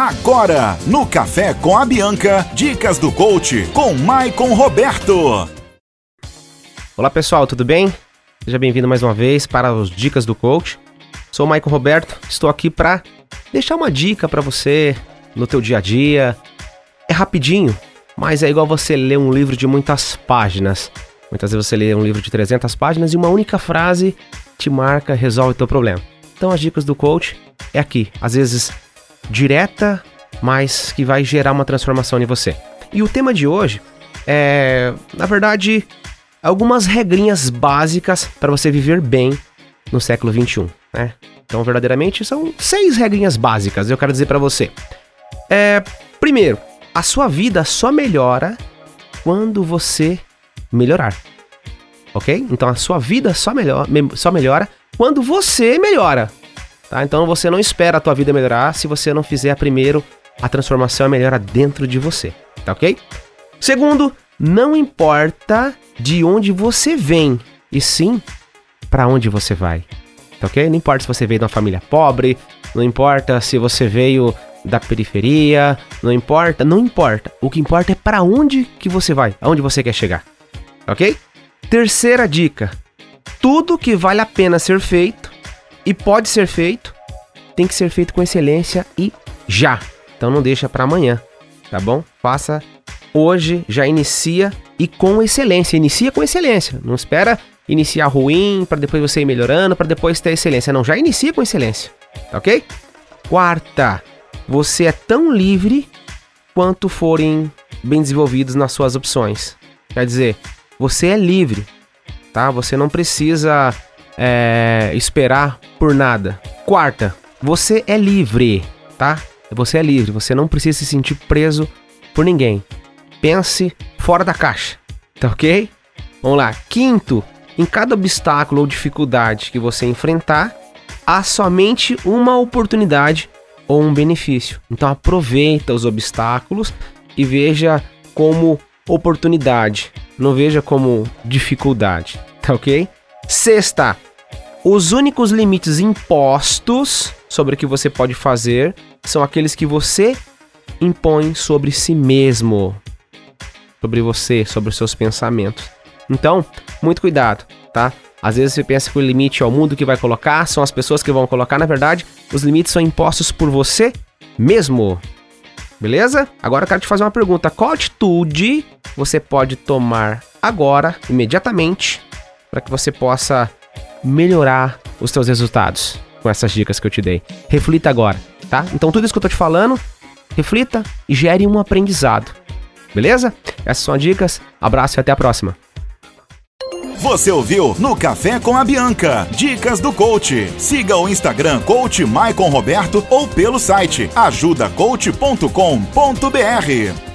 Agora, no Café com a Bianca, dicas do coach com Maicon Roberto. Olá pessoal, tudo bem? Seja bem-vindo mais uma vez para os Dicas do Coach. Sou o Maicon Roberto, estou aqui para deixar uma dica para você no teu dia a dia. É rapidinho, mas é igual você ler um livro de muitas páginas. Muitas vezes você lê um livro de 300 páginas e uma única frase te marca, resolve o teu problema. Então as dicas do coach é aqui. Às vezes direta, mas que vai gerar uma transformação em você. E o tema de hoje é, na verdade, algumas regrinhas básicas para você viver bem no século 21, né? Então, verdadeiramente, são seis regrinhas básicas. Eu quero dizer para você. É, primeiro, a sua vida só melhora quando você melhorar. Ok? Então a sua vida só, melhor, só melhora quando você melhora. Tá? Então você não espera a tua vida melhorar se você não fizer primeiro a transformação e a melhora dentro de você, tá ok? Segundo, não importa de onde você vem, e sim para onde você vai, tá ok? Não importa se você veio de uma família pobre, não importa se você veio da periferia, não importa, não importa. O que importa é para onde que você vai, aonde você quer chegar, ok? Terceira dica: tudo que vale a pena ser feito e pode ser feito, tem que ser feito com excelência e já. Então não deixa para amanhã, tá bom? Faça hoje, já inicia e com excelência. Inicia com excelência. Não espera iniciar ruim para depois você ir melhorando, para depois ter excelência. Não, já inicia com excelência, tá ok? Quarta, você é tão livre quanto forem bem desenvolvidos nas suas opções. Quer dizer, você é livre, tá? Você não precisa é, esperar por nada. Quarta, você é livre, tá? Você é livre, você não precisa se sentir preso por ninguém. Pense fora da caixa, tá ok? Vamos lá. Quinto, em cada obstáculo ou dificuldade que você enfrentar, há somente uma oportunidade ou um benefício. Então aproveita os obstáculos e veja como oportunidade, não veja como dificuldade, tá ok? Sexta, os únicos limites impostos sobre o que você pode fazer são aqueles que você impõe sobre si mesmo, sobre você, sobre os seus pensamentos. Então, muito cuidado, tá? Às vezes você pensa que o limite é o mundo que vai colocar, são as pessoas que vão colocar, na verdade, os limites são impostos por você mesmo. Beleza? Agora eu quero te fazer uma pergunta: qual atitude você pode tomar agora, imediatamente, para que você possa melhorar os seus resultados com essas dicas que eu te dei. Reflita agora, tá? Então tudo isso que eu tô te falando, reflita e gere um aprendizado. Beleza? Essas são as dicas. Abraço e até a próxima. Você ouviu no Café com a Bianca. Dicas do coach. Siga o Instagram Coach Maicon Roberto ou pelo site ajudacoach.com.br.